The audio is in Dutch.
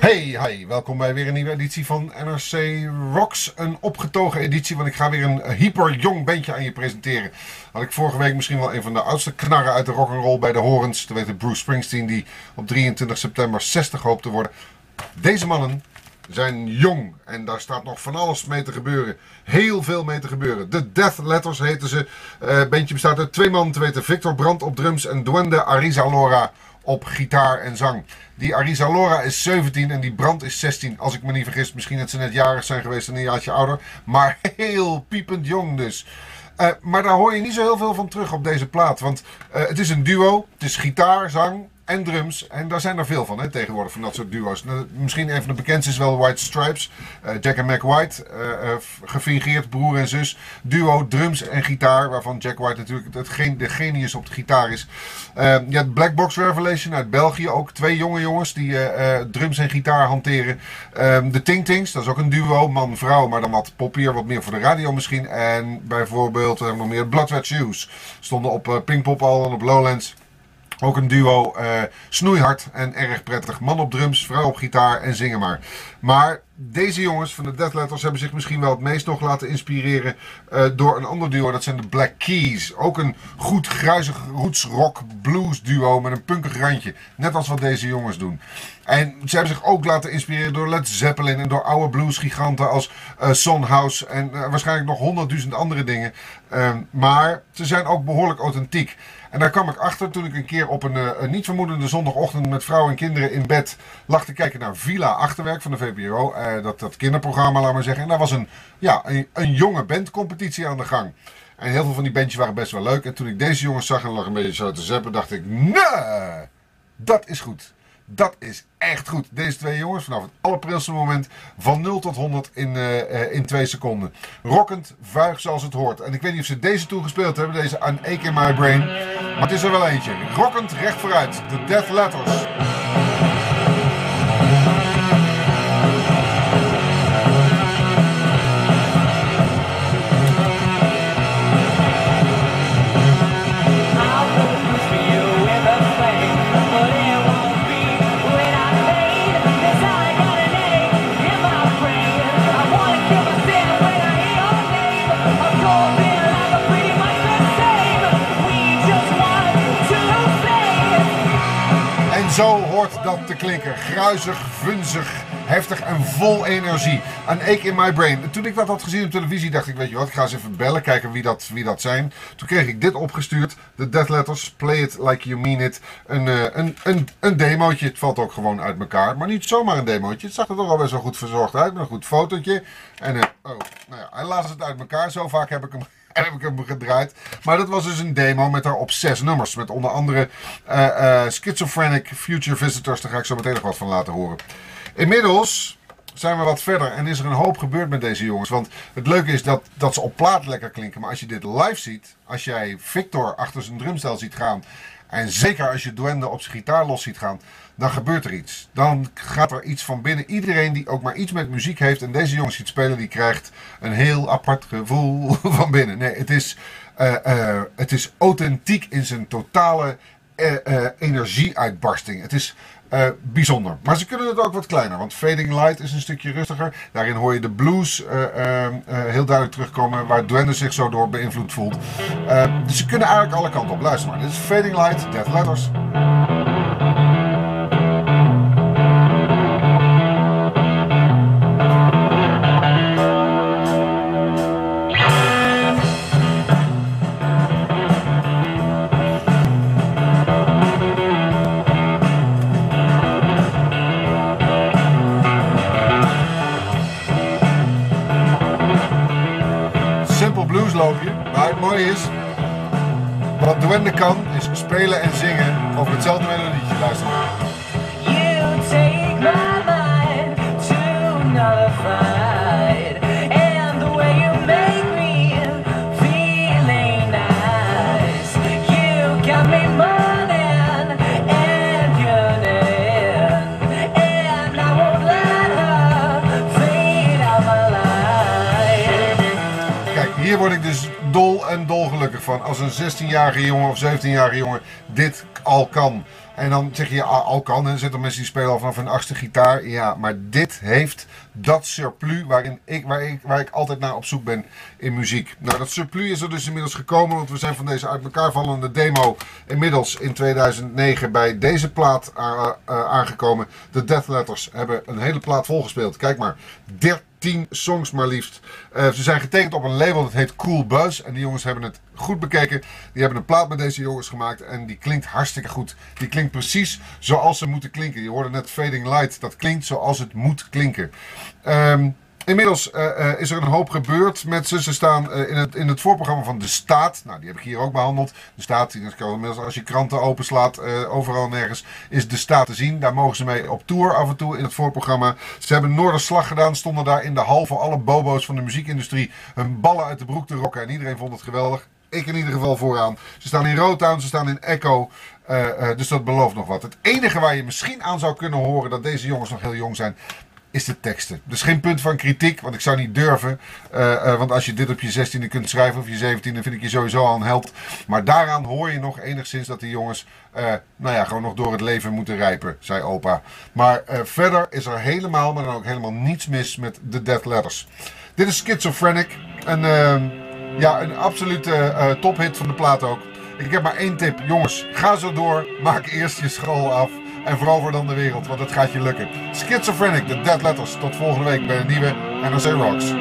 Hey, hi, welkom bij weer een nieuwe editie van NRC Rocks. Een opgetogen editie, want ik ga weer een hyper jong bandje aan je presenteren. Had ik vorige week misschien wel een van de oudste knarren uit de rock'n'roll bij de Horens. Te weten Bruce Springsteen, die op 23 september 60 hoopt te worden. Deze mannen zijn jong en daar staat nog van alles mee te gebeuren. Heel veel mee te gebeuren. De Death Letters heten ze. Het bandje bestaat uit twee mannen, te weten Victor Brandt op drums en Duende Arizalora op gitaar en zang. Die Arisa Laura is 17 en die Brand is 16. Als ik me niet vergis, misschien dat ze net jarig zijn geweest en een jaartje ouder. Maar heel piepend jong dus. Uh, maar daar hoor je niet zo heel veel van terug op deze plaat. Want uh, het is een duo. Het is gitaar, zang en drums. En daar zijn er veel van hè, tegenwoordig, van dat soort duo's. Nou, misschien een van de bekendste is wel White Stripes. Uh, Jack en Mac White, uh, uh, gefingeerd broer en zus. Duo, drums en gitaar, waarvan Jack White natuurlijk het de genius op de gitaar is. Uh, ja, Black Box Revelation uit België, ook twee jonge jongens die drums en gitaar hanteren. Uh, de Ting Tings, dat is ook een duo, man-vrouw, maar dan wat poppier, wat meer voor de radio misschien. En bijvoorbeeld, nog meer Blood Red Shoes. Stonden op Pinkpop al en op Lowlands. Ook een duo, uh, snoeihard en erg prettig. Man op drums, vrouw op gitaar en zingen maar. Maar deze jongens van de Death Letters hebben zich misschien wel het meest nog laten inspireren uh, door een ander duo. Dat zijn de Black Keys. Ook een goed gruizig roots rock blues duo met een punkig randje. Net als wat deze jongens doen. En ze hebben zich ook laten inspireren door Led Zeppelin en door oude bluesgiganten als uh, Son House en waarschijnlijk nog honderdduizend andere dingen. Uh, maar ze zijn ook behoorlijk authentiek. En daar kwam ik achter toen ik een keer op een, een niet vermoedende zondagochtend met vrouw en kinderen in bed lag te kijken naar Villa Achterwerk van de VPRO. Uh, dat, dat kinderprogramma, laat maar zeggen. En daar was een, ja, een, een jonge bandcompetitie aan de gang. En heel veel van die bandjes waren best wel leuk. En toen ik deze jongens zag en lag een beetje zo te zeppen, dacht ik, nee, dat is goed. Dat is echt goed. Deze twee jongens vanaf het allerprilste moment van 0 tot 100 in, uh, in 2 seconden. Rockend, vuig zoals het hoort. En ik weet niet of ze deze toen gespeeld hebben, deze An Ache in My Brain. Maar het is er wel eentje. Rockend, recht vooruit. De Death Letters. Zo hoort dat te klinken. Gruizig, vunzig, heftig en vol energie. Een ache in my brain. Toen ik dat had gezien op televisie dacht ik, weet je wat, ik ga eens even bellen, kijken wie dat, wie dat zijn. Toen kreeg ik dit opgestuurd. De Death Letters, Play It Like You Mean It. Een, uh, een, een, een demootje. Het valt ook gewoon uit elkaar. Maar niet zomaar een demootje. Het zag er toch al best wel goed verzorgd uit. Met een goed fotootje. En uh, oh, nou ja, hij laat het uit elkaar. Zo vaak heb ik hem en heb ik hem gedraaid. Maar dat was dus een demo met daarop zes nummers. Met onder andere uh, uh, Schizophrenic Future Visitors. Daar ga ik zo meteen nog wat van laten horen. Inmiddels zijn we wat verder en is er een hoop gebeurd met deze jongens. Want het leuke is dat, dat ze op plaat lekker klinken. Maar als je dit live ziet, als jij Victor achter zijn drumstel ziet gaan. En zeker als je Duende op zijn gitaar los ziet gaan, dan gebeurt er iets. Dan gaat er iets van binnen. Iedereen die ook maar iets met muziek heeft en deze jongens ziet spelen, die krijgt een heel apart gevoel van binnen. Nee, het is, uh, uh, het is authentiek in zijn totale uh, energieuitbarsting. Het is uh, bijzonder. Maar ze kunnen het ook wat kleiner, want Fading Light is een stukje rustiger. Daarin hoor je de blues uh, uh, heel duidelijk terugkomen, waar Duende zich zo door beïnvloed voelt. dus ze kunnen eigenlijk alle kanten op. Luister maar, dit is Fading Light, Death Letters. Bluesloopje. Maar het mooie is, wat Duende kan, is spelen en zingen over hetzelfde melodietje. Luister hier word ik dus dol en dolgelukkig van. Als een 16-jarige jongen of 17-jarige jongen dit al kan. En dan zeg je, al, al kan, er zitten mensen die spelen al vanaf een achtste gitaar. Ja, maar dit heeft dat surplus waarin ik, waar, ik, waar ik altijd naar op zoek ben in muziek. Nou, dat surplus is er dus inmiddels gekomen, want we zijn van deze uit elkaar vallende demo inmiddels in 2009 bij deze plaat aangekomen. De Death Letters hebben een hele plaat volgespeeld. Kijk maar, 13 songs maar liefst. Uh, ze zijn getekend op een label dat heet Cool Buzz. En die jongens hebben het goed bekeken. Die hebben een plaat met deze jongens gemaakt. En die klinkt hartstikke goed. Die klinkt precies zoals ze moeten klinken. Je hoorde net Fading Light. Dat klinkt zoals het moet klinken. Um, Inmiddels uh, uh, is er een hoop gebeurd met ze. Ze staan uh, in, het, in het voorprogramma van De Staat. Nou, die heb ik hier ook behandeld. De Staat, inmiddels als je kranten openslaat, overal nergens, is De Staat te zien. Daar mogen ze mee op tour af en toe in het voorprogramma. Ze hebben Noorderslag gedaan, stonden daar in de hal voor alle bobo's van de muziekindustrie hun ballen uit de broek te rokken. En iedereen vond het geweldig. Ik in ieder geval vooraan. Ze staan in Rotown, ze staan in Echo. dus dat belooft nog wat. Het enige waar je misschien aan zou kunnen horen dat deze jongens nog heel jong zijn, is de teksten. Dus geen punt van kritiek, want ik zou niet durven. Uh, uh, want als je dit op je 16e kunt schrijven of je 17e, vind ik je sowieso al een held. Maar daaraan hoor je nog enigszins dat die jongens, uh, nou ja, gewoon nog door het leven moeten rijpen, zei opa. Maar verder is er helemaal, maar dan ook helemaal niets mis met de Death Letters. Dit is Schizophrenic. Een, ja, een absolute tophit van de plaat ook. Ik heb maar één tip. Jongens, ga zo door. Maak eerst je school af en verover dan de wereld, want het gaat je lukken. Schizophrenic, de Dead Letters. Tot volgende week bij de nieuwe NRC Rocks.